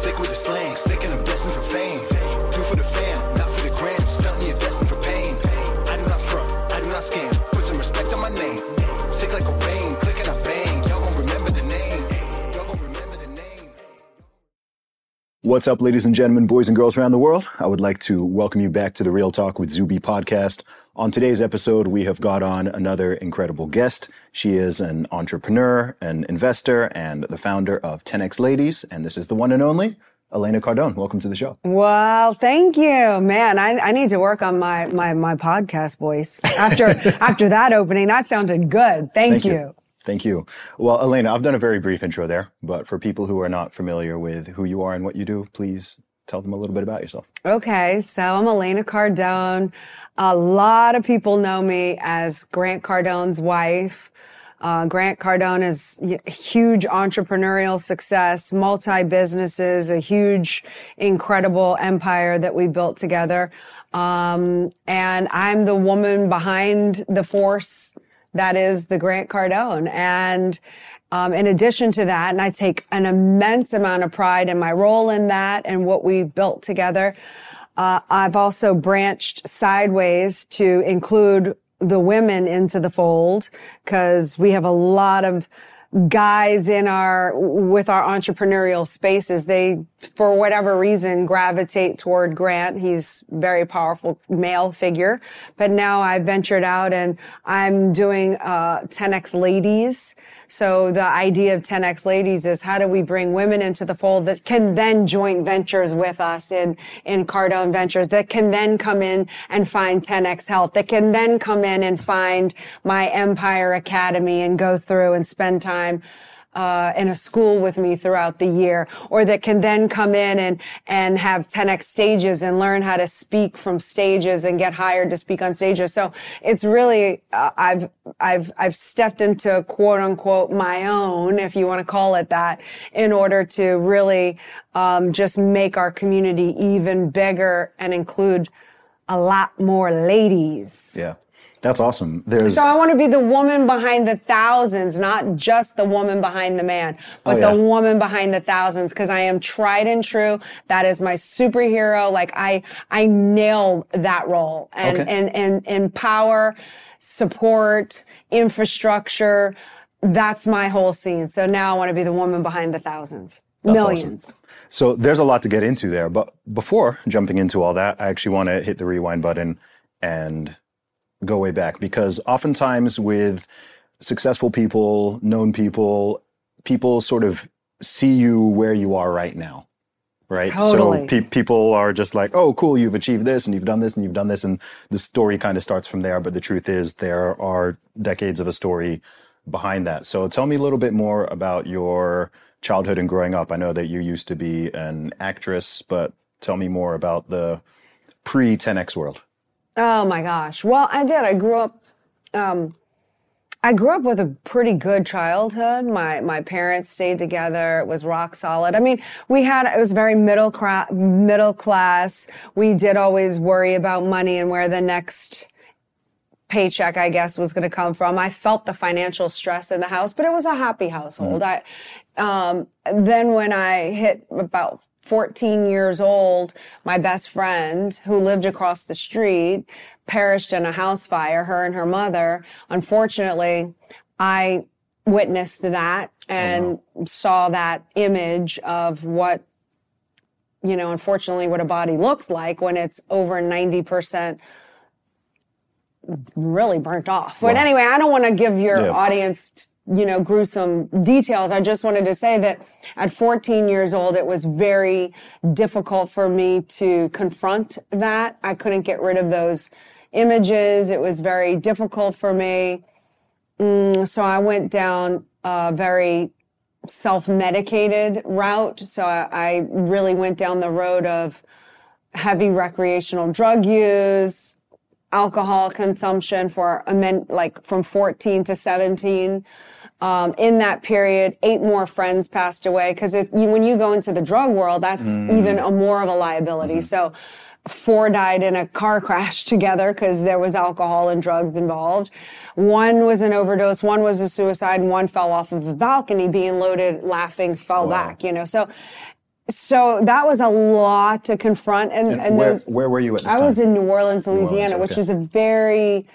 Sick with the slang, sick and I'm destined for fame. Do for the fam, not for the gram. Stunt you're destined for pain. I do not front, I do not scam. Put some respect on my name. Sick like a rain, click and I bang. Y'all gon' remember the name. Y'all gon' remember the name. What's up, ladies and gentlemen, boys and girls around the world? I would like to welcome you back to the Real Talk with Zuby podcast. On today's episode, we have got on another incredible guest. She is an entrepreneur, an investor, and the founder of 10X Ladies. And this is the one and only Elena Cardone. Welcome to the show. Well, thank you, man. I, I need to work on my my my podcast voice after after that opening. That sounded good. Thank, you. Thank you. Well, Elena, I've done a very brief intro there, but for people who are not familiar with who you are and what you do, please tell them a little bit about yourself. Okay, so I'm Elena Cardone. A lot of people know me as Grant Cardone's wife. Uh, Grant Cardone is huge entrepreneurial success, multi businesses, a huge, incredible empire that we built together. Um, and I'm the woman behind the force that is the Grant Cardone. And um, in addition to that, and I take an immense amount of pride in my role in that and what we built together. Uh, I've also branched sideways to include the women into the fold because we have a lot of guys in our with our entrepreneurial spaces. They for whatever reason gravitate toward grant. He's very powerful male figure. But now i've ventured out and i'm doing uh, 10x ladies so the idea of 10x ladies is how do we bring women into the fold that can then joint ventures with us in, in Cardone Ventures that can then come in and find 10x Health that can then come in and find my Empire Academy and go through and spend time uh, in a school with me throughout the year, or that can then come in and and have 10x stages and learn how to speak from stages and get hired to speak on stages. So it's really uh, I've I've I've stepped into quote unquote my own, if you want to call it that, in order to really um, just make our community even bigger and include a lot more ladies. Yeah. That's awesome. There's So I want to be the woman behind the thousands, not just the woman behind the man, but Oh, yeah. the woman behind the thousands because I am tried and true. That is my superhero. Like I, I nailed that role and, Okay. and, and, and power, support, infrastructure. That's my whole scene. So now I want to be the woman behind the thousands, That's awesome. millions. So there's a lot to get into there, but before jumping into all that, I actually want to hit the rewind button and go way back because oftentimes with successful people, known people, people sort of see you where you are right now. Right. Totally. So pe- people are just like, oh, cool, you've achieved this and you've done this and you've done this. And the story kind of starts from there. But the truth is there are decades of a story behind that. So tell me a little bit more about your childhood and growing up. I know that you used to be an actress, but tell me more about the pre 10X world. Oh my gosh. Well, I did. I grew up, um, I grew up with a pretty good childhood. My my parents stayed together. It was rock solid. I mean, we had it was very middle cra- middle class. We did always worry about money and where the next paycheck, I guess, was going to come from. I felt the financial stress in the house, but it was a happy household. I, um, then when I hit about 14 years old, my best friend who lived across the street perished in a house fire, her and her mother. Unfortunately, I witnessed that oh, and saw that image of what you know, unfortunately, what a body looks like when it's over 90% really burnt off. But anyway, I don't want to give your Yeah. audience, you know, gruesome details. I just wanted to say that at 14 years old, it was very difficult for me to confront that. I couldn't get rid of those images. It was very difficult for me. Mm, so I went down a very self-medicated route. So I, I really went down the road of heavy recreational drug use, alcohol consumption for a men, like from 14 to 17. Um, in that period, eight more friends passed away because when you go into the drug world, that's even a more of a liability. So four died in a car crash together because there was alcohol and drugs involved. One was an overdose, one was a suicide, and one fell off of a balcony being loaded, laughing, fell back, you know. So so that was a lot to confront. And, and, And where, those, where were you at this I time? was in New Orleans, Louisiana, which okay. is a very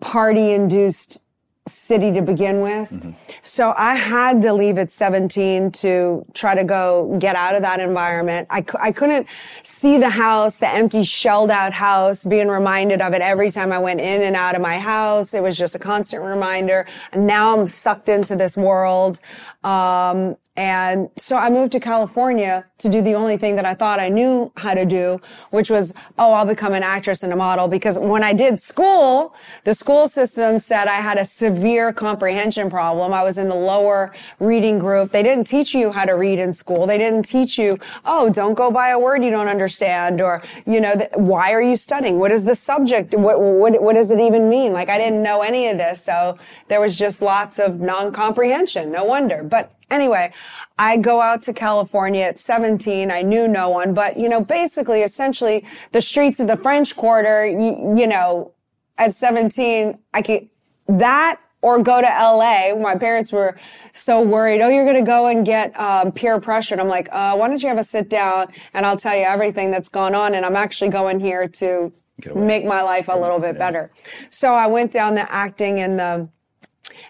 party induced city to begin with. Mm-hmm. So I had to leave at 17 to try to go get out of that environment. I, I couldn't see the house, the empty shelled out house, being reminded of it every time I went in and out of my house. It was just a constant reminder. And now I'm sucked into this world. Um, and so I moved to California to do the only thing that I thought I knew how to do, which was, oh, I'll become an actress and a model. Because when I did school, the school system said I had a severe comprehension problem. I was in the lower reading group. They didn't teach you how to read in school. They didn't teach you, oh, don't go by a word you don't understand. Or, you know, th- why are you studying? What is the subject? What, what, what does it even mean? Like I didn't know any of this. So there was just lots of non-comprehension. No wonder. But Anyway, I go out to California at 17. I knew no one, but you know, basically, essentially, the streets of the French Quarter, you, you know, at 17, I could, that or go to LA. My parents were so worried. Oh, you're going to go and get um, peer pressure. And I'm like, uh, why don't you have a sit down and I'll tell you everything that's gone on. And I'm actually going here to make my life a little bit better. So I went down the acting and the,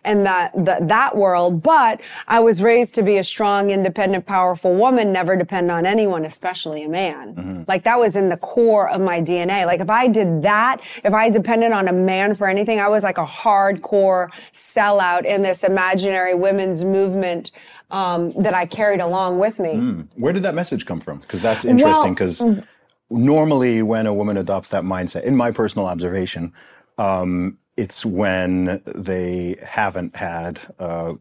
and that, that that world. But I was raised to be a strong, independent, powerful woman, never depend on anyone, especially a man. Like that was in the core of my DNA. Like if I did that, if I depended on a man for anything, I was like a hardcore sellout in this imaginary women's movement um, that I carried along with me. Where did that message come from? Because that's interesting. Well, Because normally, when a woman adopts that mindset, in my personal observation, um, it's when they haven't had, uh,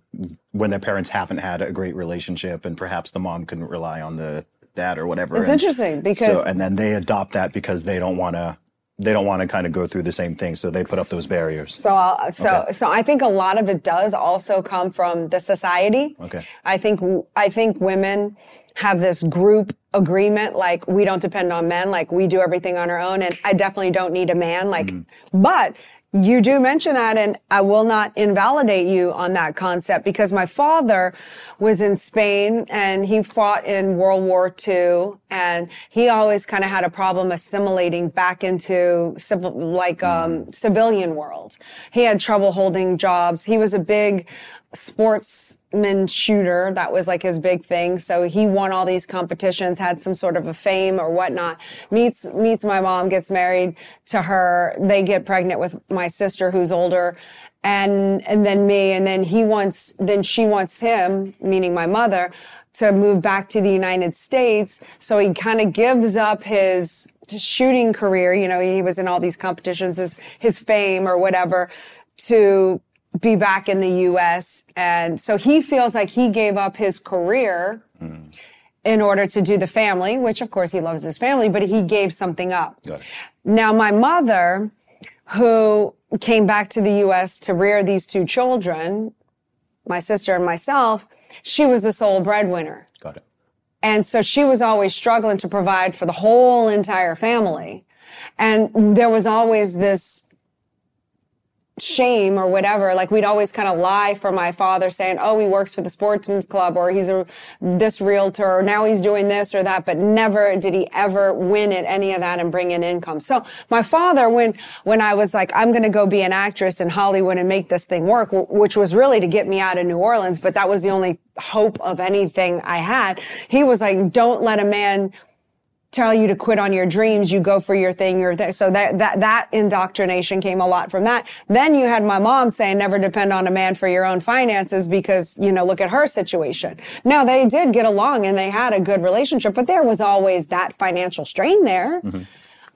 when their parents haven't had a great relationship, and perhaps the mom couldn't rely on the dad or whatever. It's and interesting because- so, and then they adopt that because they don't want to. They don't want to kind of go through the same thing, so they put up those barriers. So, I'll, so, Okay. so I think a lot of it does also come from the society. Okay. I think, I think women have this group agreement, like we don't depend on men, like we do everything on our own, and I definitely don't need a man, like, but you do mention that, and I will not invalidate you on that concept because my father was in Spain and he fought in World War II, and he always kind of had a problem assimilating back into civil, like um, civilian world. He had trouble holding jobs. He was a big sportsman shooter. That was like his big thing. So he won all these competitions, had some sort of a fame or whatnot. Meets, meets my mom, gets married to her. They get pregnant with my sister who's older and, and then me. And then he wants, then she wants him, meaning my mother, to move back to the United States. So he kind of gives up his shooting career. You know, he was in all these competitions, his, his fame or whatever to be back in the US. And so he feels like he gave up his career mm. in order to do the family, which of course he loves his family, but he gave something up. Now, my mother, who came back to the US to rear these two children, my sister and myself, she was the sole breadwinner. Got it. And so she was always struggling to provide for the whole entire family. And there was always this shame or whatever. Like we'd always kind of lie for my father saying, Oh, he works for the sportsman's club or he's a, this realtor or now he's doing this or that. But never did he ever win at any of that and bring in income. So my father, when, when I was like, I'm going to go be an actress in Hollywood and make this thing work, which was really to get me out of New Orleans, but that was the only hope of anything I had. He was like, don't let a man tell you to quit on your dreams. You go for your thing, your thing. So that, that, that indoctrination came a lot from that. Then you had my mom saying never depend on a man for your own finances because, you know, look at her situation. Now they did get along and they had a good relationship, but there was always that financial strain there.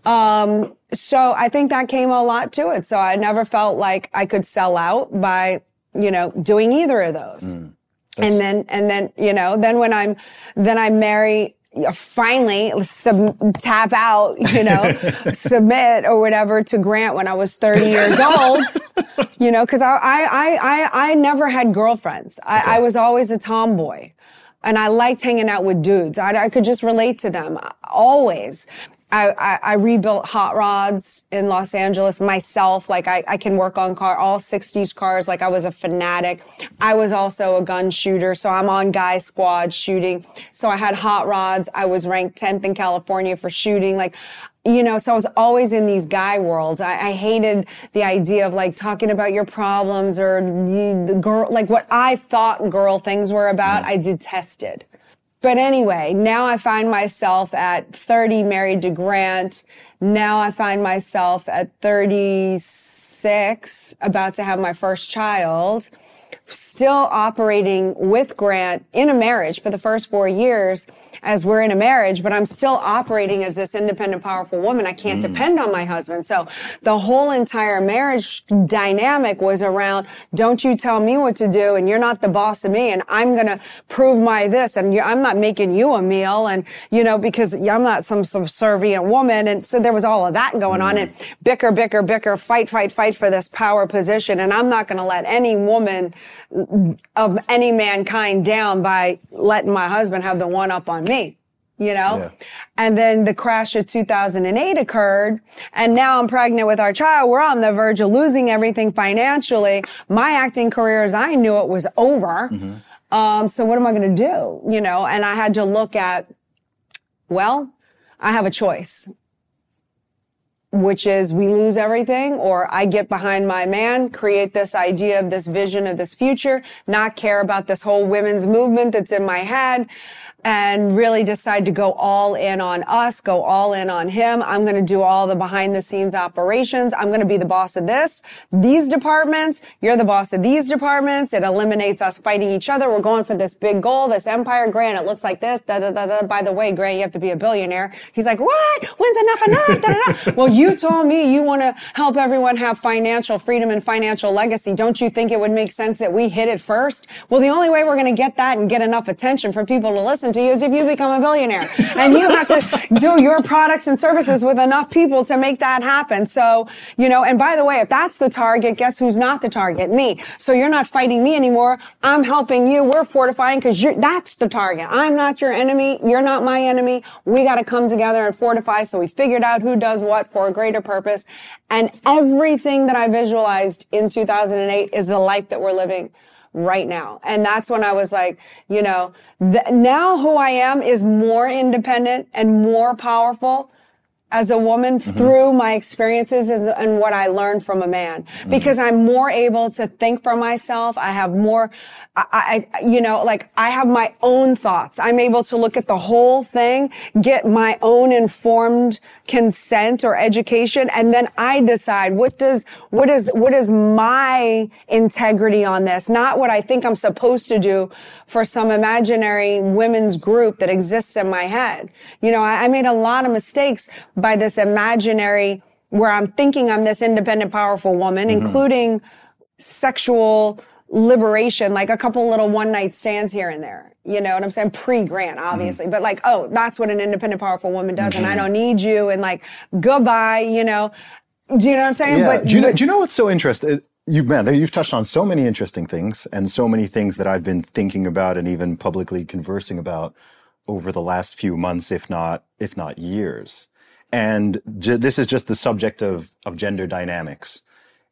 Um, so I think that came a lot to it. So I never felt like I could sell out by, you know, doing either of those. and then, and then, you know, then when I'm, then I marry, finally sub, tap out, you know, submit or whatever to Grant when I was 30 years old, you know, cause I, I, I, I, I never had girlfriends. I, I was always a tomboy and I liked hanging out with dudes. I, I could just relate to them always. I, I, I rebuilt hot rods in Los Angeles myself. Like I, I can work on car, all 60s cars. Like I was a fanatic. I was also a gun shooter. So I'm on guy squad shooting. So I had hot rods. I was ranked 10th in California for shooting. Like you know, so I was always in these guy worlds. I, I, hated the idea of like talking about your problems or the, the girl, like what I thought girl things were about. I detested. But anyway, now I find myself at 30 married to Grant. Now I find myself at 36 about to have my first child still operating with Grant in a marriage for the first four years as we're in a marriage, but I'm still operating as this independent, powerful woman. I can't mm. depend on my husband. So the whole entire marriage dynamic was around, don't you tell me what to do and you're not the boss of me and I'm going to prove my this and I'm not making you a meal and, you know, because I'm not some subservient woman. And so there was all of that going mm. on and bicker, bicker, bicker, fight, fight, fight for this power position. And I'm not going to let any woman of any mankind down by letting my husband have the one up on me you know? Yeah. And then the crash of 2008 occurred. And now I'm pregnant with our child. We're on the verge of losing everything financially. My acting career, as I knew it, was over. Mm-hmm. Um, so what am I going to do? You know, and I had to look at, well, I have a choice which is we lose everything or I get behind my man, create this idea of this vision of this future, not care about this whole women's movement that's in my head and really decide to go all in on us, go all in on him. I'm going to do all the behind the scenes operations. I'm going to be the boss of this, these departments. You're the boss of these departments. It eliminates us fighting each other. We're going for this big goal, this empire. Grant, it looks like this. Da, da, da, da. By the way, Grant, you have to be a billionaire. He's like, what? When's enough enough? da, da, da. well, you told me you want to help everyone have financial freedom and financial legacy. Don't you think it would make sense that we hit it first? Well, the only way we're going to get that and get enough attention for people to listen to you is if you become a billionaire. and you have to do your products and services with enough people to make that happen. So, you know, and by the way, if that's the target, guess who's not the target? Me. So you're not fighting me anymore. I'm helping you. We're fortifying because that's the target. I'm not your enemy. You're not my enemy. We got to come together and fortify. So we figured out who does what for a greater purpose. And everything that I visualized in 2008 is the life that we're living right now. And that's when I was like, you know, th- now who I am is more independent and more powerful as a woman mm-hmm. through my experiences and what I learned from a man mm-hmm. because I'm more able to think for myself. I have more, I, I, you know, like I have my own thoughts. I'm able to look at the whole thing, get my own informed consent or education, and then I decide what does, what is, what is my integrity on this? Not what I think I'm supposed to do for some imaginary women's group that exists in my head. You know, I, I made a lot of mistakes by this imaginary where I'm thinking I'm this independent, powerful woman, mm-hmm. including sexual liberation, like a couple little one night stands here and there. You know what I'm saying? Pre grant, obviously, mm-hmm. but like, oh, that's what an independent, powerful woman does. Mm-hmm. And I mm-hmm. don't need you. And like, goodbye, you know. Do you know what I'm saying? Yeah. But, do, you know, do you know what's so interesting? You man, you've touched on so many interesting things and so many things that I've been thinking about and even publicly conversing about over the last few months, if not, if not years. And j- this is just the subject of, of gender dynamics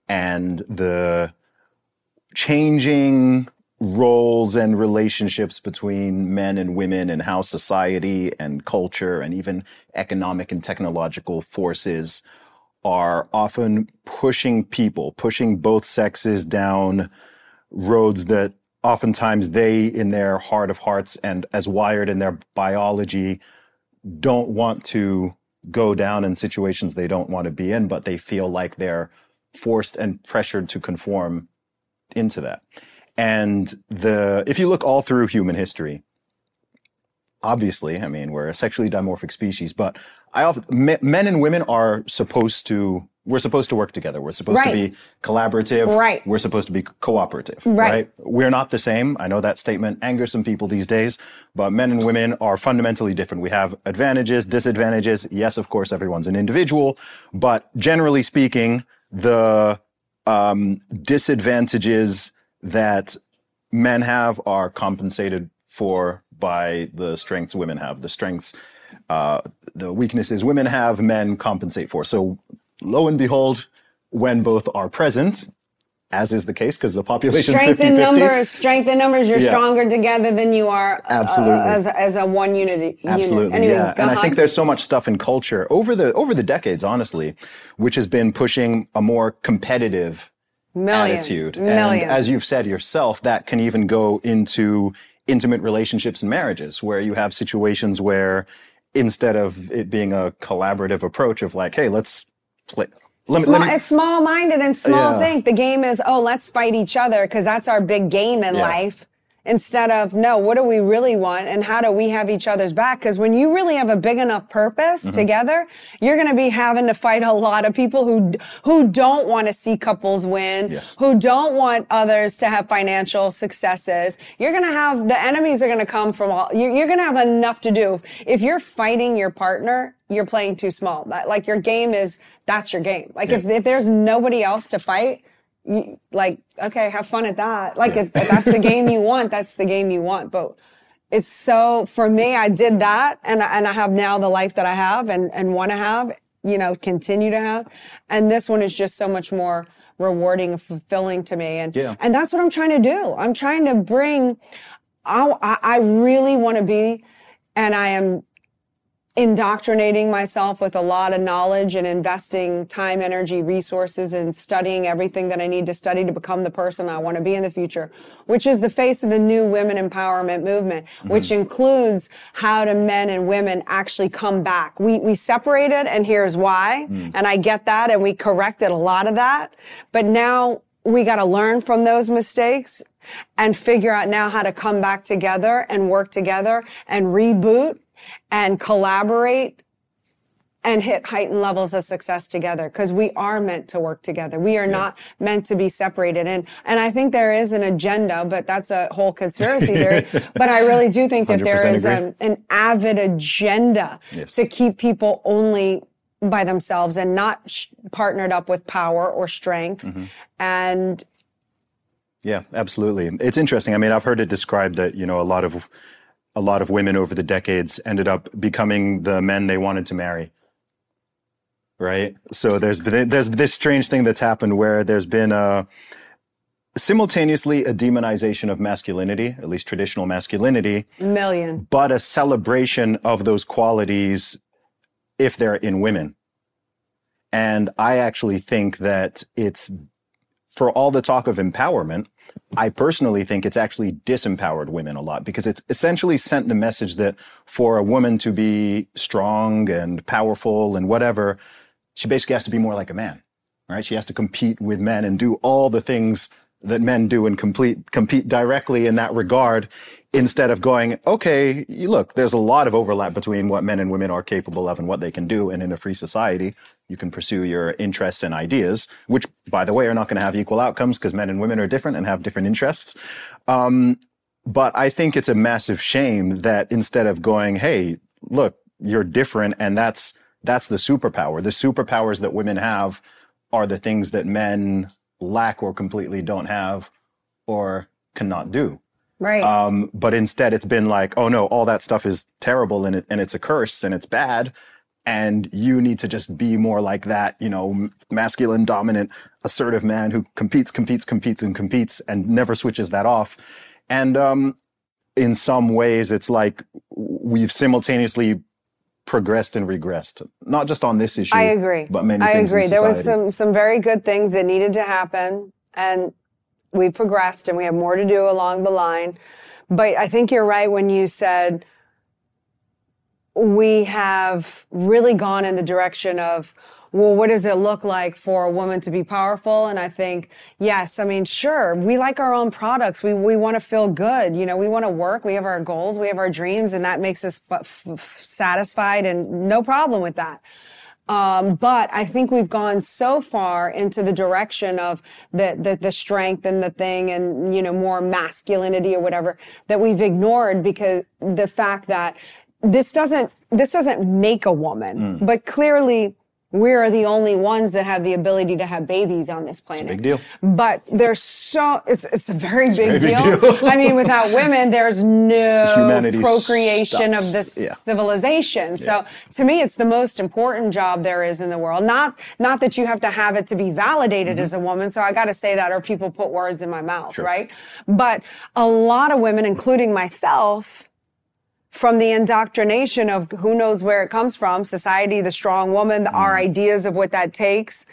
and the changing roles and relationships between men and women and how society and culture and even economic and technological forces are often pushing people, pushing both sexes down roads that oftentimes they, in their heart of hearts and as wired in their biology, don't want to go down in situations they don't want to be in, but they feel like they're forced and pressured to conform into that. And the, if you look all through human history, obviously, I mean, we're a sexually dimorphic species, but I often, men and women are supposed to, we're supposed to work together. We're supposed right. to be collaborative. Right. We're supposed to be cooperative. Right. right. We're not the same. I know that statement angers some people these days, but men and women are fundamentally different. We have advantages, disadvantages. Yes, of course, everyone's an individual, but generally speaking, the um, disadvantages that men have are compensated for by the strengths women have. The strengths uh, the weaknesses women have, men compensate for. So lo and behold, when both are present, as is the case because the population strength 50, in numbers, strength in numbers. You're Yeah. stronger together than you are uh, Absolutely. as, as a one unity. Absolutely, unit. Anyway, yeah. And I think there's so much stuff in culture over the over the decades, honestly, which has been pushing a more competitive million, attitude. million. And as you've said yourself, that can even go into intimate relationships and marriages where you have situations where instead of it being a collaborative approach of like, hey, let's Let me, Small, let me, it's small minded and small Yeah. think. The game is, oh, let's fight each other because that's our big game in Yeah. life. Instead of, no, what do we really want and how do we have each other's back? Because when you really have a big enough purpose Mm-hmm. together, you're going to be having to fight a lot of people who, who don't want to see couples win, Yes. who don't want others to have financial successes. You're going to have, the enemies are going to come from all, you're, you're going to have enough to do. If you're fighting your partner, you're playing too small. That, like your game is, that's your game. Like if, if there's nobody else to fight, you, like, okay, have fun at that. Like if, if that's the game you want, that's the game you want. But it's so, for me, I did that and, I- and I have now the life that I have and, and want to have, you know, continue to have. And this one is just so much more rewarding and fulfilling to me. And, Yeah. and that's what I'm trying to do. I'm trying to bring, I, I I really want to be, and I am indoctrinating myself with a lot of knowledge and investing time, energy, resources and studying everything that I need to study to become the person I want to be in the future, which is the face of the new women empowerment movement, mm-hmm. which includes how do men and women actually come back. We, we separated and here's why. Mm. And I get that and we corrected a lot of that, but now we got to learn from those mistakes and figure out now how to come back together and work together and reboot and collaborate and hit heightened levels of success together because we are meant to work together. We are not meant to be separated. And, and I think there is an agenda, but that's a whole conspiracy theory. but I really do think that there is 100% is agree. um, an avid agenda Yes. to keep people only by themselves and not sh- partnered up with power or strength. Mm-hmm. And Yeah, absolutely. It's interesting. I mean, I've heard it described that, you know, a lot of a lot of women over the decades ended up becoming the men they wanted to marry. Right? So there's there's this strange thing that's happened where there's been a simultaneously a demonization of masculinity, at least traditional masculinity, million. but a celebration of those qualities if they're in women. And I actually think that it's for all the talk of empowerment, I personally think it's actually disempowered women a lot because it's essentially sent the message that for a woman to be strong and powerful and whatever, she basically has to be more like a man, right? She has to compete with men and do all the things that men do and complete, compete directly in that regard instead of going, okay, look, there's a lot of overlap between what men and women are capable of and what they can do. And in a free society, you can pursue your interests and ideas, which by the way, are not going to have equal outcomes because men and women are different and have different interests. Um, but I think it's a massive shame that instead of going, Hey, look, you're different. And that's, that's the superpower. The superpowers that women have are the things that men lack or completely don't have or cannot do. Right. Um, but instead it's been like, oh no, all that stuff is terrible and it, and it's a curse and it's bad. And you need to just be more like that, you know, masculine, dominant, assertive man who competes, competes, competes and competes and never switches that off. And, um, in some ways it's like we've simultaneously progressed and regressed, not just on this issue. I agree. But many I agree. There was some some very good things that needed to happen, and we progressed, and we have more to do along the line. But I think you're right when you said we have really gone in the direction of well, what does it look like for a woman to be powerful? And I think, yes, I mean, sure, we like our own products. We, we want to feel good. You know, we want to work. We have our goals. We have our dreams and that makes us f- f- satisfied and no problem with that. Um, but I think we've gone so far into the direction of the, the, the strength and the thing and, you know, more masculinity or whatever that we've ignored because the fact that this doesn't, this doesn't make a woman, but clearly we are the only ones that have the ability to have babies on this planet. big deal. But there's so it's it's a very big, very big deal. deal. I mean, without women, there's no Humanity procreation of this Yeah. civilization. So to me, it's the most important job there is in the world. Not not that you have to have it to be validated Mm-hmm. as a woman. So I got to say that, or people put words in my mouth, right? But a lot of women, including myself from the indoctrination of who knows where it comes from, society, the strong woman, our Mm. ideas of what that takes,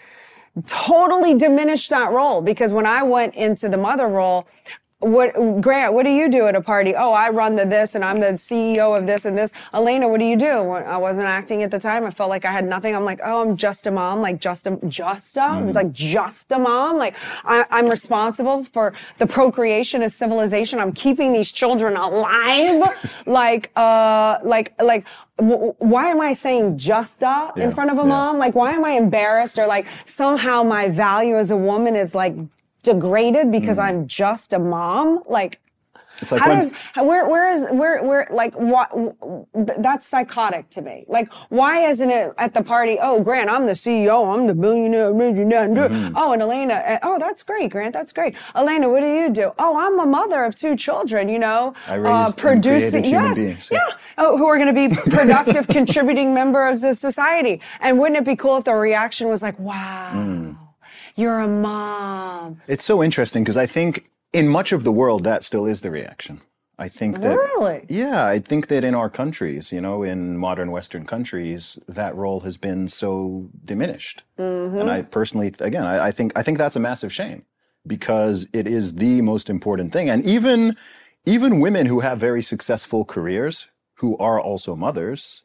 totally diminished that role. Because when I went into the mother role, what Grant, what do you do at a party? Oh, I run the this and I'm the CEO of this and this. Elena, what do you do? When I wasn't acting at the time. I felt like I had nothing. I'm like, oh, I'm just a mom, like just a, just a, like just a mom. Like I, I'm responsible for the procreation of civilization. I'm keeping these children alive. like, uh, like, like, why am I saying just a in Yeah, front of a yeah. mom? Like, why am I embarrassed or like somehow my value as a woman is like degraded because I'm just a mom? Like, Mm. It's like how does where where is where where like what that's psychotic to me like why isn't it at the party oh grant i'm the ceo i'm the billionaire millionaire Mm-hmm. oh and elena uh, oh that's great grant that's great elena what do you do oh i'm a mother of two children you know I and producing yes beings, yeah, yeah. Oh, who are going to be productive contributing members of society and wouldn't it be cool if the reaction was like wow Mm. You're a mom It's so interesting because I think in much of the world that still is the reaction. I think that Really? Yeah, I think that in our countries, you know, in modern Western countries, that role has been so diminished. Mm-hmm. And I personally, again, I, I think I think that's a massive shame because it is the most important thing. And even even women who have very successful careers, who are also mothers,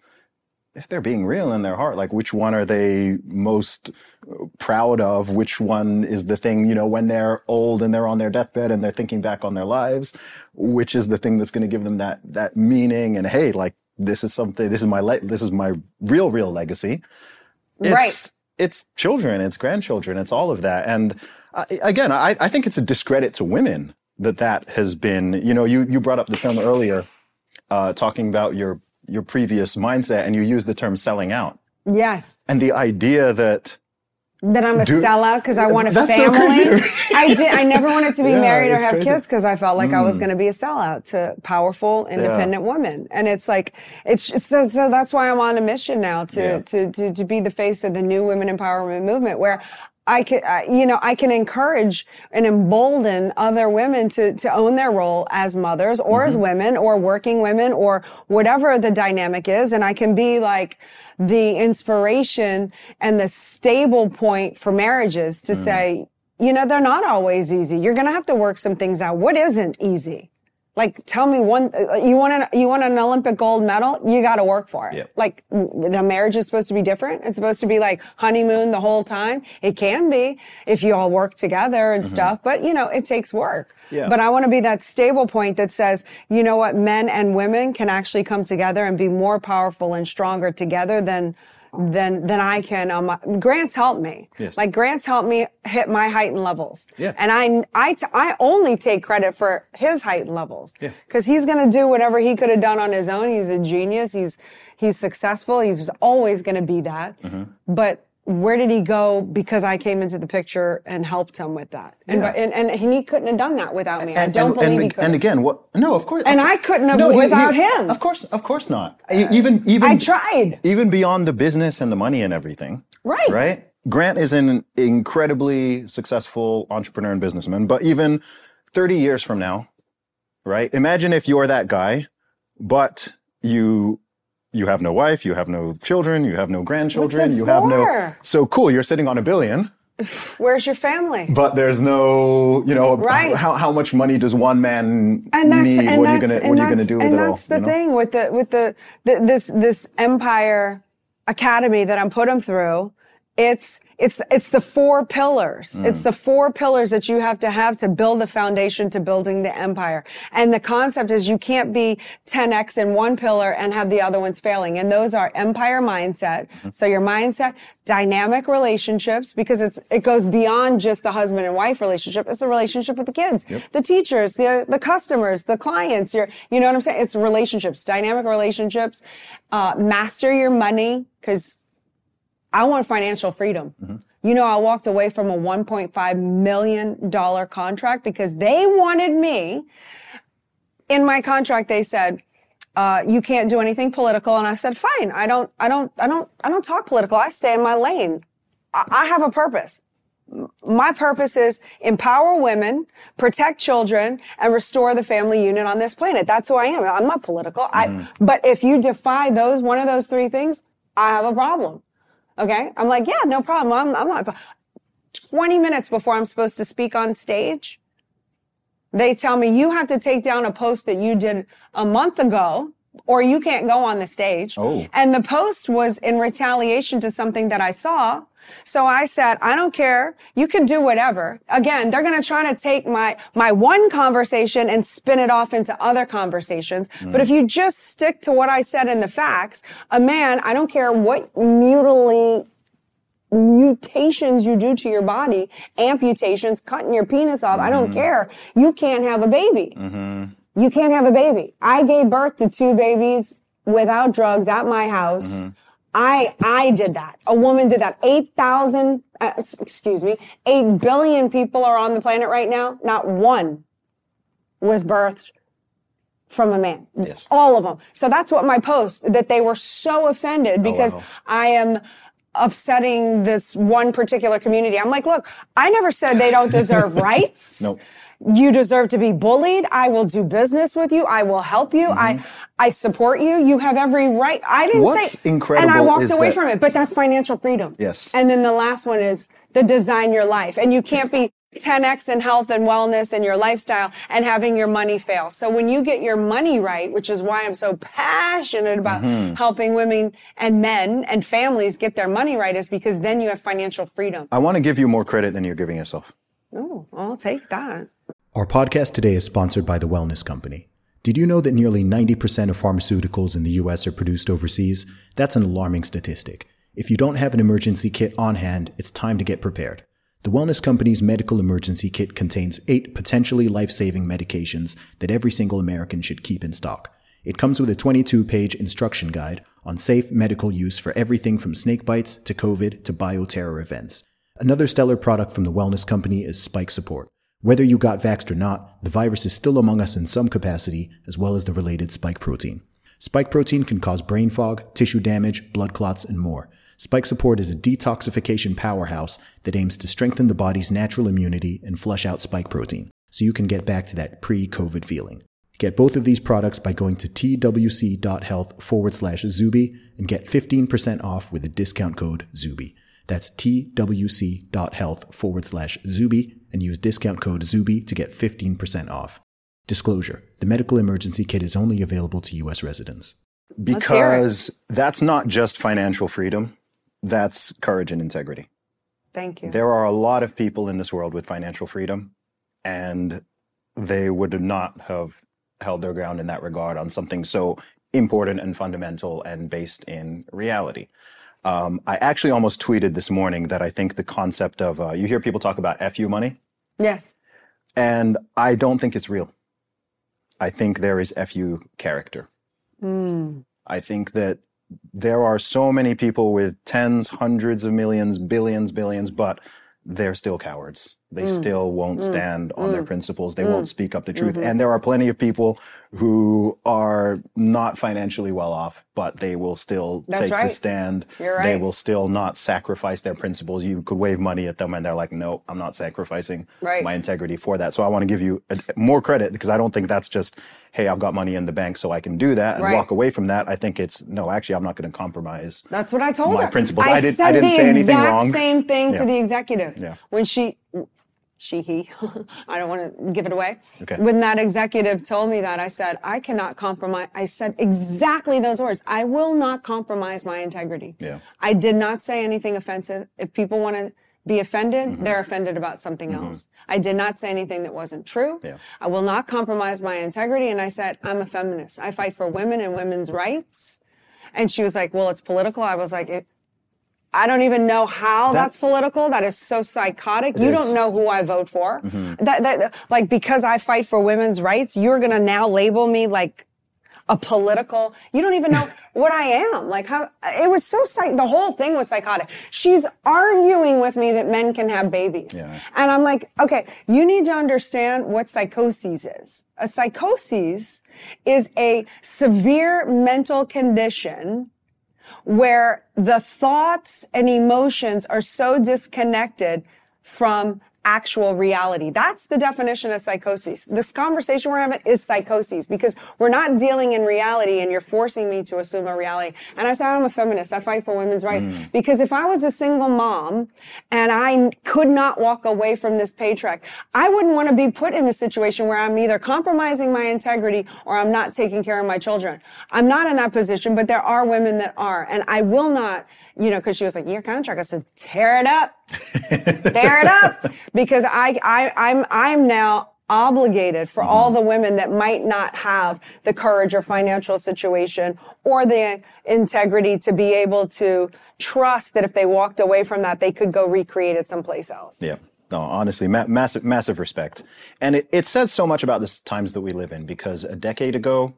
if they're being real in their heart, like which one are they most proud of? Which one is the thing, you know, when they're old and they're on their deathbed and they're thinking back on their lives, which is the thing that's going to give them that, that meaning? And hey, like this is something, this is my, le- this is my real, real legacy. It's, Right. It's children, it's grandchildren, it's all of that. And I, again, I, I think it's a discredit to women that that has been, you know, you, you brought up the term earlier, uh, talking about your, your previous mindset and you used the term selling out. yes And the idea that that I'm a Do- sellout because I want a so family. crazy. I did. I never wanted to be Yeah, married or have crazy. kids because I felt like I was mm. going to be a sellout to powerful, independent women. And it's like it's just- so. So that's why I'm on a mission now to Yeah. to to to be the face of the new women empowerment movement, where. I can, uh, you know, I can encourage and embolden other women to, to own their role as mothers or as women or working women or whatever the dynamic is. And I can be like the inspiration and the stable point for marriages to say, you know, they're not always easy. You're going to have to work some things out. What isn't easy? Like, tell me one, uh, you want an, you want an Olympic gold medal? You got to work for it. Yep. Like, the marriage is supposed to be different. It's supposed to be like honeymoon the whole time. It can be if you all work together and stuff, but you know, it takes work. Yeah. But I want to be that stable point that says, you know what, men and women can actually come together and be more powerful and stronger together than than than I can. Um, Grant's help me. Yes. Like Grant's help me hit my heightened levels. Yeah. And I I t- I only take credit for his heightened levels. Yeah. Because he's gonna do whatever he could have done on his own. He's a genius. He's he's successful. He's always gonna be that. Mm-hmm. But where did he go because I came into the picture and helped him with that? And, Yeah. and, and he couldn't have done that without me. I don't and, believe and, he could. and again, what? No, of course. And of- I couldn't have No, without you- him. Of course, of course not. E- Even, uh, even I tried. even beyond the business and the money and everything. Right. Right. Grant is an incredibly successful entrepreneur and businessman, but even 30 years from now, right? Imagine if you're that guy, but you you have no wife, you have no children, you have no grandchildren, you have no? So cool, you're sitting on a billion, Where's your family? but there's no, you know, Right. how how much money does one man and that's need? and what are you gonna what are you gonna do with and it all? that's the you know? thing with the with the, the this this empire academy that I'm put him through. It's it's it's the four pillars. Mm. It's the four pillars that you have to have to build the foundation to building the empire. And the concept is you can't be 10x in one pillar and have the other ones failing. And those are empire mindset. Mm-hmm. So your mindset, dynamic relationships, because it's it goes beyond just the husband and wife relationship. It's a relationship with the kids, the teachers, the the customers, the clients. Your you know what I'm saying? It's relationships, dynamic relationships. Uh, master your money because I want financial freedom. You know, I walked away from a $1.5 million contract because they wanted me. In my contract, they said, uh, you can't do anything political. And I said, fine. I don't, I don't, I don't, I don't talk political. I stay in my lane. I, I have a purpose. My purpose is empower women, protect children, and restore the family unit on this planet. That's who I am. I'm not political. I, but if you defy those, one of those three things, I have a problem. Okay. I'm like, yeah, no problem. I'm, I'm not. 20 minutes before I'm supposed to speak on stage, they tell me you have to take down a post that you did a month ago or you can't go on the stage. Oh. And the post was in retaliation to something that I saw. So I said, I don't care. You can do whatever. Again, they're going to try to take my, my one conversation and spin it off into other conversations. But if mm. you just stick to what I said in the facts, a man, I don't care what mutilate mutations you do to your body, amputations, cutting your penis off. I don't mm. care. You can't have a baby. Mm-hmm. You can't have a baby. I gave birth to two babies without drugs at my house. I, I did that. A woman did that. 8,000, uh, excuse me, 8 billion people are on the planet right now. Not one was birthed from a man. Yes. All of them. So that's what my post, that they were so offended because wow. I am upsetting this one particular community. I'm like, look, I never said they don't deserve rights. Nope. You deserve to be bullied. I will do business with you. I will help you. I, I support you. You have every right. I didn't Mm-hmm. What's say, incredible and I walked away that- from it, but that's financial freedom. Yes. And then the last one is the design your life. And you can't be 10x in health and wellness and your lifestyle and having your money fail. So when you get your money right, which is why I'm so passionate about Mm-hmm. helping women and men and families get their money right is because then you have financial freedom. I want to give you more credit than you're giving yourself. Oh, I'll take that. Our podcast today is sponsored by The Wellness Company. Did you know that nearly 90% of pharmaceuticals in the US are produced overseas? That's an alarming statistic. If you don't have an emergency kit on hand, it's time to get prepared. The Wellness Company's medical emergency kit contains eight potentially life saving medications that every single American should keep in stock. It comes with a 22 page instruction guide on safe medical use for everything from snake bites to COVID to bioterror events. Another stellar product from the Wellness Company is Spike Support. Whether you got vaxxed or not, the virus is still among us in some capacity, as well as the related spike protein. Spike protein can cause brain fog, tissue damage, blood clots, and more. Spike Support is a detoxification powerhouse that aims to strengthen the body's natural immunity and flush out spike protein, so you can get back to that pre-COVID feeling. Get both of these products by going to twc.health forward slash Zuby and get 15% off with the discount code Zuby. That's twc.health forward slash Zuby and use discount code Zuby to get 15% off. Disclosure The medical emergency kit is only available to U.S. residents. Because that's not just financial freedom, that's courage and integrity. Thank you. There are a lot of people in this world with financial freedom, and they would not have held their ground in that regard on something so important and fundamental and based in reality. Um, I actually almost tweeted this morning that I think the concept of uh, you hear people talk about FU money, yes. and I don't think it's real. I think there is FU character. Mm. I think that there are so many people with tens, hundreds of millions, billions, billions, but they're still cowards. They mm. still won't mm. stand on their mm. principles. They won't speak up the truth. Mm-hmm. And there are plenty of people who are not financially well off, but they will still That's take the right. stand. You're They will still not sacrifice their principles. You could wave money at them and they're like, no, I'm not sacrificing Right. my integrity for that. So I want to give you a, more credit because I don't think that's just, hey, I've got money in the bank so I can do that and Right. walk away from that. I think it's, no, actually, I'm not going to compromise. That's what I told My her. principles. I, I didn't- said I didn't the say anything exact wrong. same thing Yeah. to the executive. Yeah. When she, she, he, I don't want to give it away. Okay. When that executive told me that, I said, I cannot compromise. I said exactly those words. I will not compromise my integrity. Yeah. I did not say anything offensive. If people want to be offended, Mm-hmm. they're offended about something else. I did not say anything that wasn't true. Yeah. I will not compromise my integrity. And I said, I'm a feminist. I fight for women and women's rights. And she was like, well, it's political. I was like, it, I don't even know how that's, That's- political. That is so psychotic. you is. don't know who I vote for. Mm-hmm. That, that, like, because I fight for women's rights, you're going to now label me like, a political, you don't even know what I am. Like how, it was so psych, the whole thing was psychotic. She's arguing with me that men can have babies. Yeah. And I'm like, okay, you need to understand what psychosis is. A psychosis is a severe mental condition where the thoughts and emotions are so disconnected from actual reality. That's the definition of psychosis. This conversation we're having is psychosis because we're not dealing in reality and you're forcing me to assume a reality. And I said, I'm a feminist. I fight for women's rights Mm. because if I was a single mom and I could not walk away from this paycheck, I wouldn't want to be put in a situation where I'm either compromising my integrity or I'm not taking care of my children. I'm not in that position, but there are women that are. And I will not, you know, cause she was like, your contract. I said, tear it up tear it up because I, I, I'm, I'm now obligated for all mm-hmm. the women that might not have the courage or financial situation or the integrity to be able to trust that if they walked away from that, they could go recreate it someplace else. Yeah. No, honestly, ma- massive, massive respect. And it, it says so much about the times that we live in because a decade ago,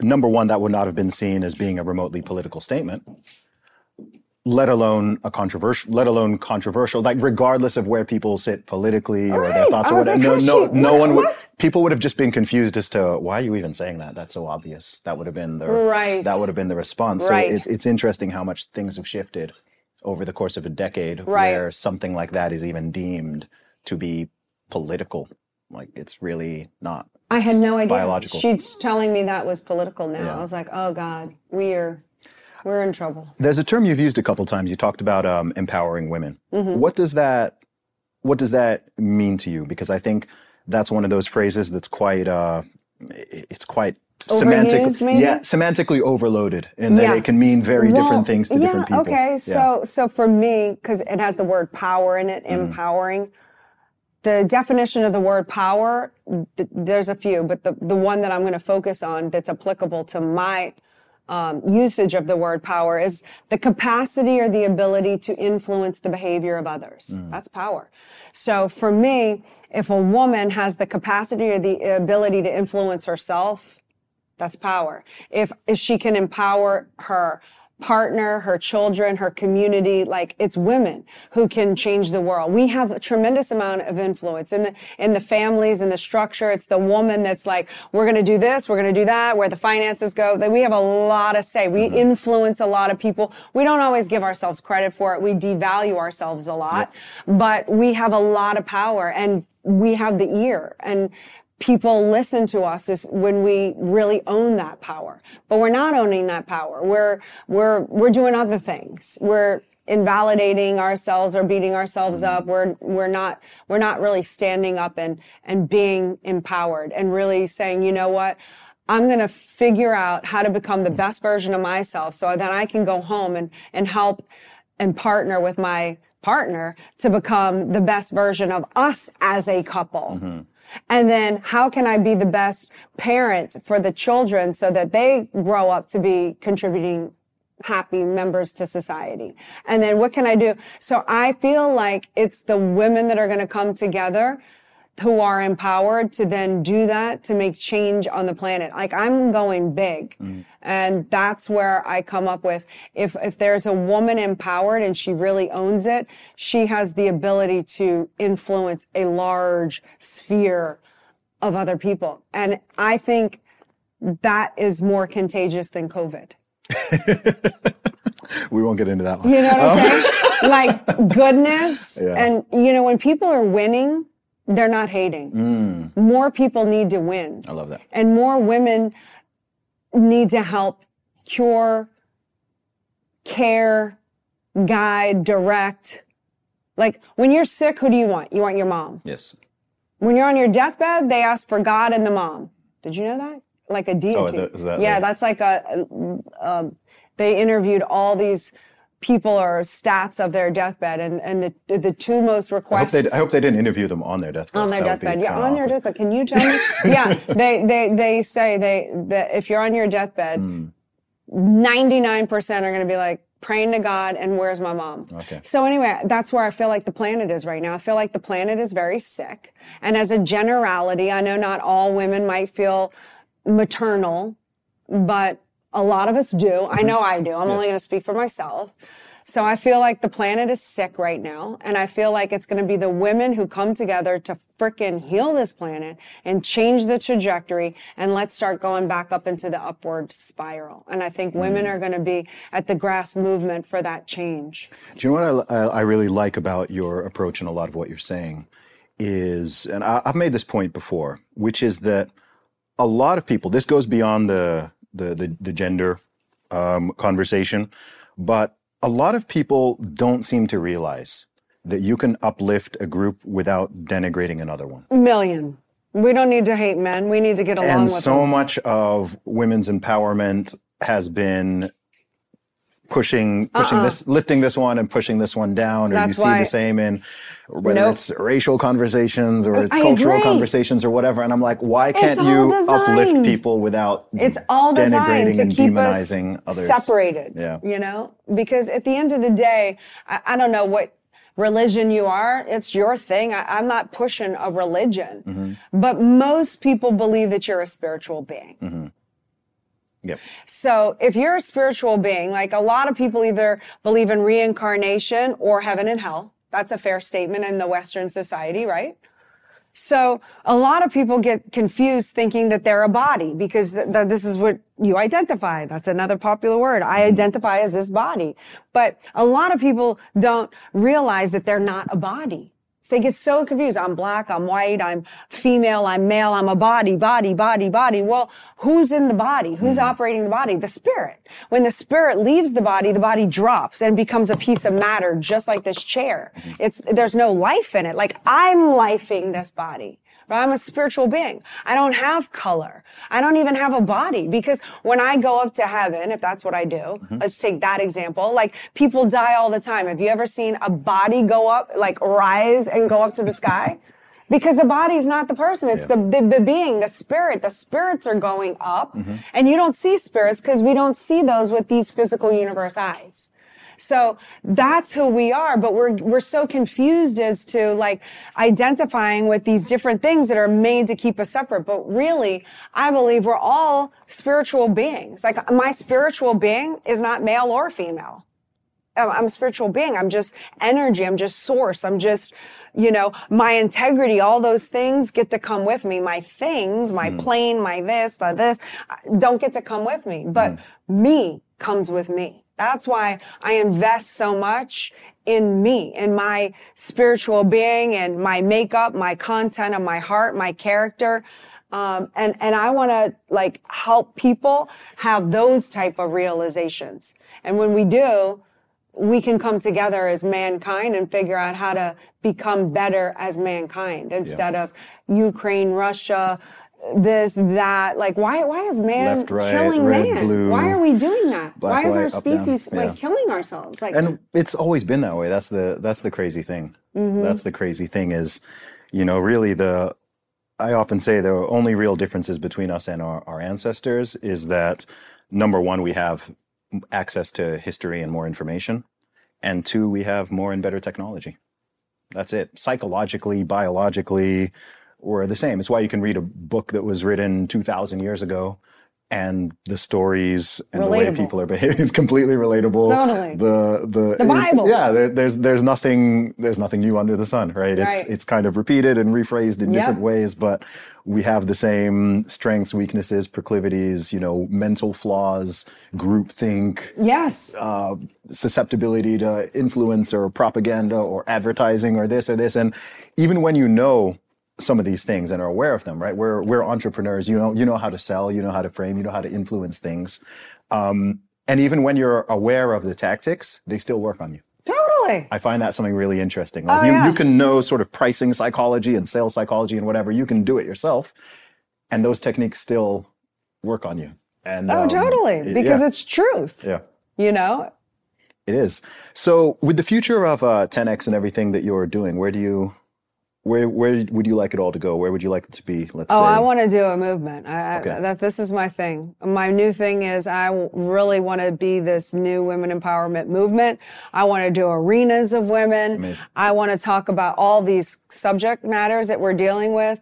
number one, that would not have been seen as being a remotely political statement, let alone a controversial, let alone controversial, like regardless of where people sit politically or their thoughts or whatever. like, no, oh, no, she- no what- one would, what? people would have just been confused as to why are you even saying that? That's so obvious. That would have been the, Right. that would have been the response. Right. So it's, it's interesting how much things have shifted over the course of a decade Right. where something like that is even deemed to be political. Like it's really not. I had no idea. Biological. She's telling me that was political now. Yeah. I was like, oh God, we're, we're in trouble. There's a term you've used a couple times. You talked about um, empowering women. Mm-hmm. What does that What does that mean to you? Because I think that's one of those phrases that's quite. Uh, it's quite semantic. Maybe? Yeah, semantically overloaded, and that it can mean very Well, different things to yeah, different people. Okay, Yeah. so so for me, because it has the word power in it, Mm-hmm. empowering. The definition of the word power, th- there's a few, but the, the one that I'm going to focus on that's applicable to my um, usage of the word power is the capacity or the ability to influence the behavior of others. Mm. That's power. So for me, if a woman has the capacity or the ability to influence herself, that's power. If, if she can empower her partner, her children, her community, like it's women who can change the world. We have a tremendous amount of influence in the, in the families, in the structure. It's the woman that's like, we're going to do this, we're going to do that, where the finances go. That we have a lot of say. We mm-hmm. influence a lot of people. We don't always give ourselves credit for it. We devalue ourselves a lot, but we have a lot of power and we have the ear and people listen to us is when we really own that power. But we're not owning that power. We're, we're, we're doing other things. We're invalidating ourselves or beating ourselves mm-hmm. up. We're, we're not, we're not really standing up and, and being empowered and really saying, you know what? I'm going to figure out how to become the best version of myself so that I can go home and, and help and partner with my partner to become the best version of us as a couple. Mm-hmm. And then how can I be the best parent for the children so that they grow up to be contributing happy members to society? And then what can I do? So I feel like it's the women that are going to come together who are empowered to then do that to make change on the planet. Like I'm going big. Mm. And that's where I come up with if if there's a woman empowered and she really owns it, she has the ability to influence a large sphere of other people. And I think that is more contagious than COVID. we won't get into that one. You know what I'm um, saying? Like goodness. Yeah. And, you know, when people are winning, they're not hating. More people need to win. I love that. And more women need to help cure, care, guide, direct. Like when you're sick, who do you want? You want your mom. Yes. When you're on your deathbed, they ask for God and the mom. Did you know that? Like a deity. that- is that yeah, that's like a. Um, they interviewed all these people or stats of their deathbed, and and the the two most I hope, requests I hope they didn't interview them on their deathbed. on their That deathbed. Yeah, on their deathbed. Can you tell me? yeah, they they they say they that if you're on your deathbed, Hmm. ninety nine percent are going to be like praying to God and where's my mom? Okay. So anyway, that's where I feel like the planet is right now. I feel like the planet is very sick, and as a generality, I know not all women might feel maternal, but a lot of us do. I know I do. I'm only going to speak for myself. So I feel like the planet is sick right now. And I feel like it's going to be the women who come together to fricking heal this planet and change the trajectory. And let's start going back up into the upward spiral. And I think women mm. are going to be at the grass movement for that change. Do you know what I, I really like about your approach and a lot of what you're saying is, and I, I've made this point before, which is that a lot of people, this goes beyond the, the, the, the gender um, conversation, but a lot of people don't seem to realize that you can uplift a group without denigrating another one. Million. We don't need to hate men. We need to get along And so them. much of women's empowerment has been pushing pushing this lifting this one and pushing this one down or Uh-uh. That's you see the same in whether Nope. it's racial conversations or it's I cultural agree. conversations or whatever and I'm like why can't you designed. uplift people without It's all designed denigrating to and keep demonizing us others separated. Yeah. You know, because at the end of the day, I, I don't know what religion you are. It's your thing. I, I'm not pushing a religion, Mm-hmm. but most people believe that you're a spiritual being. Mm-hmm. Yep So if you're a spiritual being, like a lot of people either believe in reincarnation or heaven and hell. That's a fair statement in the Western society, right? So a lot of people get confused thinking that they're a body because th- th- this is what you identify. That's another popular word. I mm-hmm. identify as this body. But a lot of people don't realize that they're not a body. So they get so confused. I'm black, I'm white, I'm female, I'm male, I'm a body, body, body, body. Well, who's in the body? Who's mm-hmm. operating the body? The spirit. When the spirit leaves the body, the body drops and becomes a piece of matter, just like this chair. Mm-hmm. It's, there's no life in it. Like I'm lifing this body. But I'm a spiritual being. I don't have color. I don't even have a body because when I go up to heaven, if that's what I do, mm-hmm. let's take that example. Like people die all the time. Have you ever seen a body go up, like rise and go up to the sky? Because the body's not the person. It's the, the, the being, the spirit. The spirits are going up mm-hmm. and you don't see spirits because we don't see those with these physical universe eyes. So that's who we are, but we're, we're so confused as to like identifying with these different things that are made to keep us separate. But really, I believe we're all spiritual beings. Like my spiritual being is not male or female. I'm a spiritual being. I'm just energy. I'm just source. I'm just, you know, my integrity, all those things get to come with me. My things, my plane, my this, my this, uh, don't get to come with me. But me comes with me. That's why I invest so much in me, in my spiritual being and my makeup, my content of my heart, my character. Um, and, and I want to like help people have those type of realizations. And when we do, we can come together as mankind and figure out how to become better as mankind instead of Ukraine, Russia, this, that. Like, why, why is man Left, right, killing red, man? blue, why are we doing that? black, why is our white, up, down. species like Yeah. killing ourselves? Like, and it's always been that way that's the that's the crazy thing Mm-hmm. that's the crazy thing is you know really the i often say the only real differences between us and our, our ancestors is that number one we have access to history and more information and two we have more and better technology that's it psychologically biologically we're the same it's why you can read a book that was written 2000 years ago and the stories and the way Relatable. people are behaving is completely relatable Totally. the the The Bible. yeah there, there's there's nothing there's nothing new under the sun right it's Right. it's kind of repeated and rephrased in Yep. different ways but we have the same strengths weaknesses proclivities you know mental flaws groupthink yes. uh, susceptibility to influence or propaganda or advertising or this or this. And even when you know some of these things and are aware of them, right? We're, we're entrepreneurs. You know, you know how to sell, you know how to frame, you know how to influence things. Um, and even when you're aware of the tactics, they still work on you. totally. I find that something really interesting. Like Oh, you, yeah. you can know sort of pricing psychology and sales psychology and whatever. You can do it yourself, and those techniques still work on you. And oh, um, totally. Because yeah, it's truth. yeah. You know, It is. So, with the future of uh, 10x and everything that you're doing, where do you, where where would you like it all to go? Where would you like it to be? Let's oh, say. Oh, say. I want to do a movement. I, Okay. I, that this is my thing. My new thing is I really want to be this new women empowerment movement. I want to do arenas of women. Amazing. I want to talk about all these subject matters that we're dealing with.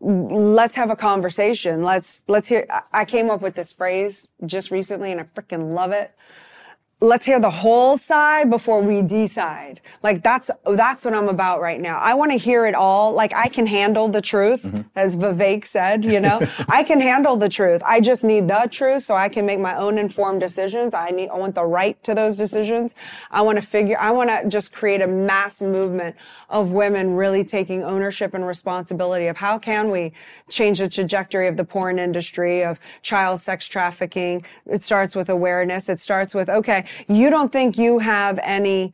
let's have a conversation. Let's, let's hear, I came up with this phrase just recently and I freaking love it. Let's hear the whole side before we decide. Like that's, that's what I'm about right now. I want to hear it all. Like I can handle the truth, mm-hmm. as Vivek said, you know, I can handle the truth. I just need the truth so I can make my own informed decisions. I need, I want the right to those decisions. I want to figure, I want to just create a mass movement of women really taking ownership and responsibility of how can we change the trajectory of the porn industry, of child sex trafficking. It starts with awareness. It starts with, okay, you don't think you have any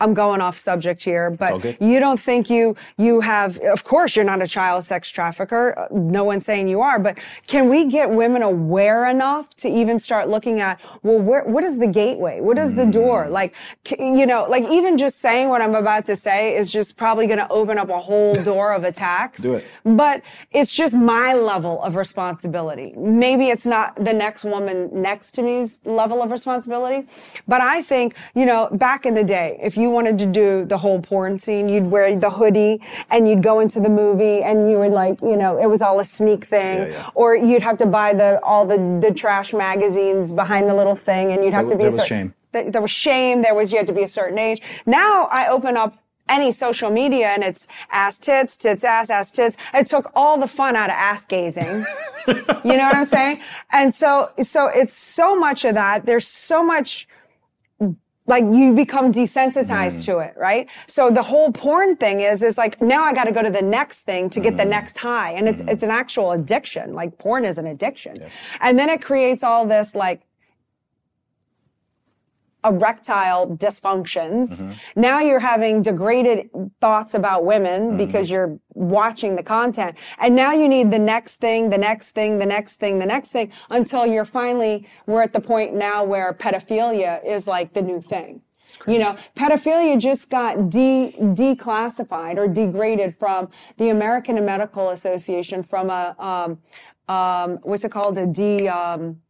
I'm going off subject here, but you don't think you you have of course you're not a child sex trafficker. No one's saying you are, but can we get women aware enough to even start looking at well where what is the gateway? What is the Mm. door? Like you know, like even just saying what I'm about to say is just probably going to open up a whole door of attacks. Do it. But it's just my level of responsibility. Maybe it's not the next woman next to me's level of responsibility. But I think, you know, back in the day, if you wanted to do the whole porn scene, you'd wear the hoodie and you'd go into the movie and you would like, you know, it was all a sneak thing. Yeah, yeah. Or you'd have to buy the, all the, the trash magazines behind the little thing and you'd have There to be w- a there was certain, shame. th- there was shame. There was, you had to be a certain age. Now I open up any social media and it's ass tits, tits ass, ass tits. It took all the fun out of ass gazing. you know what I'm saying? And so, so it's so much of that. There's so much, like you become desensitized mm. to it, right? So the whole porn thing is, is like now I got to go to the next thing to get the mm. next high. And it's, mm. it's an actual addiction. Like porn is an addiction. And then it creates all this like, erectile dysfunctions. Now you're having degraded thoughts about women because you're watching the content. And now you need the next thing, the next thing, the next thing, the next thing until you're finally, we're at the point now where pedophilia is like the new thing. You know, pedophilia just got de declassified or degraded from the American Medical Association from a um, um, what's it called a de um,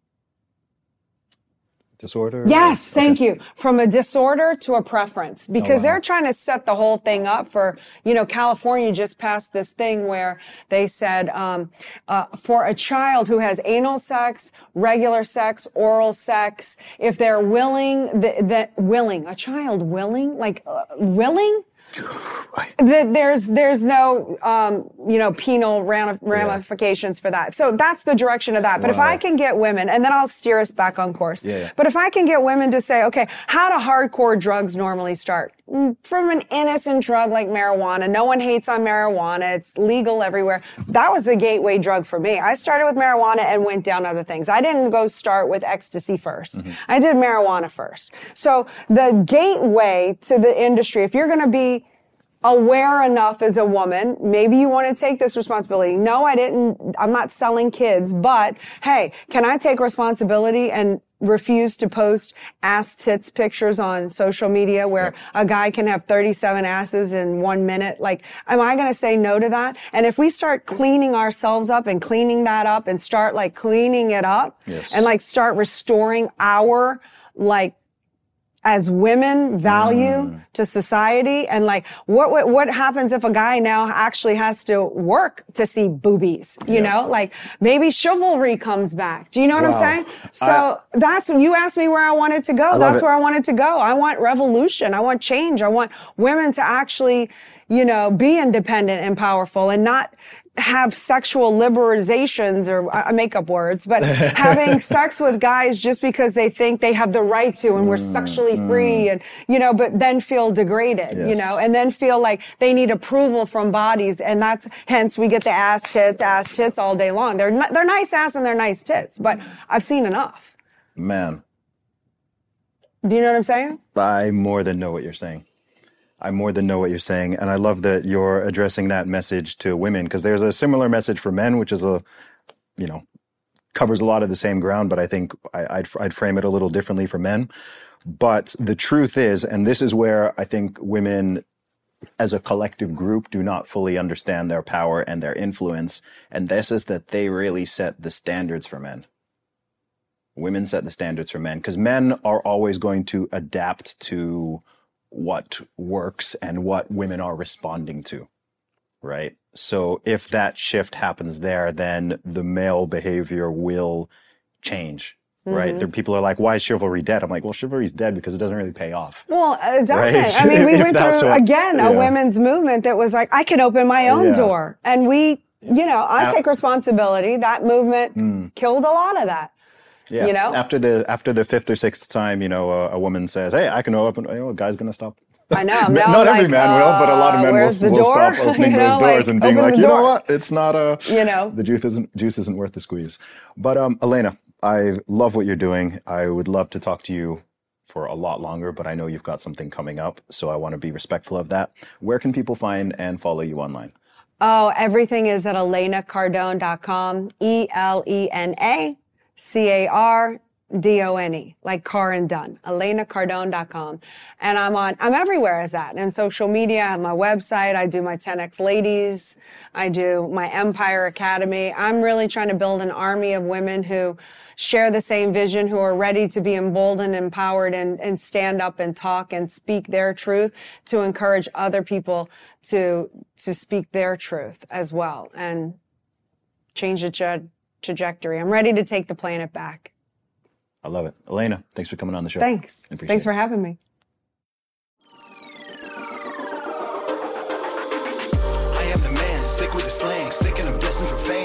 Disorder? Yes, Okay. thank you. From a disorder to a preference because they're trying to set the whole thing up for, you know, California just passed this thing where they said, um, uh, for a child who has anal sex, regular sex, oral sex, if they're willing, that, that willing, a child willing, like, uh, willing? That there's there's no um, you know penal ram- ramifications for that. So that's the direction of that. But if I can get women, and then I'll steer us back on course. Yeah, yeah. But if I can get women to say, okay, how do hardcore drugs normally start? From an innocent drug like marijuana. No one hates on marijuana. It's legal everywhere. That was the gateway drug for me. I started with marijuana and went down other things. I didn't go start with ecstasy 1st mm-hmm. I did marijuana first. So the gateway to the industry, if you're going to be aware enough as a woman, maybe you want to take this responsibility. No, I didn't, I'm not selling kids, but hey, can I take responsibility and refuse to post ass tits pictures on social media where a guy can have 37 asses in one minute? Like, am I going to say no to that? And if we start cleaning ourselves up and cleaning that up and start like cleaning it up Yes. and like start restoring our like as women value to society. And like what, what what happens if a guy now actually has to work to see boobies you know? Like maybe chivalry comes back. Do you know what Wow. i'm saying so that's you asked me where i wanted to go. That's where i wanted to go. I want revolution. I want change. I want women to actually you know be independent and powerful and not have sexual liberalizations or uh, I I make up words, but having sex with guys just because they think they have the right to and we're mm, sexually mm. free and, you know, but then feel degraded, you know, and then feel like they need approval from bodies. And that's hence we get the ass tits, ass tits all day long. They're, they're nice ass and they're nice tits, but I've seen enough. Man, Do you know what I'm saying? I more than know what you're saying. I more than know what you're saying. And I love that you're addressing that message to women because there's a similar message for men, which is a, you know, covers a lot of the same ground, but I think I, I'd, I'd frame it a little differently for men. But the truth is, and this is where I think women as a collective group do not fully understand their power and their influence. And this is that they really set the standards for men. Women set the standards for men because men are always going to adapt to what works and what women are responding to. right? So if that shift happens there, then the male behavior will change, right? Mm-hmm. There, people are like, why is chivalry dead? I'm like, well, chivalry's dead because it doesn't really pay off. Well, it doesn't. Right? I mean, we went through what- again yeah. a women's movement that was like, I can open my own Yeah. door, and we, you know, I take responsibility. That movement Hmm. killed a lot of that. Yeah. You know? after the after the fifth or sixth time, you know, a, a woman says, "Hey, I can open," you know, a guy's gonna stop. I know. Not every like, man will, but a lot of uh, men will, will stop opening You those doors like, and being like, you know what? It's not a, You know. the juice isn't juice isn't worth the squeeze. But um, Elena, I love what you're doing. I would love to talk to you for a lot longer, but I know you've got something coming up, so I want to be respectful of that. Where can people find and follow you online? Oh, everything is at elenacardone.com. E L E N A C A R D O N E, like car and done. elenacardone.com. And I'm on, I'm everywhere as that. And social media, I have my website. I do my 10X ladies. I do my Empire Academy. I'm really trying to build an army of women who share the same vision, who are ready to be emboldened, empowered, and, and stand up and talk and speak their truth to encourage other people to, to speak their truth as well and change the trajectory. I'm ready to take the planet back. I love it. Elena, thanks for coming on the show. Thanks. Appreciate Thanks it. for having me. I am the man, sick with the slang, sick and I'm destined for fame.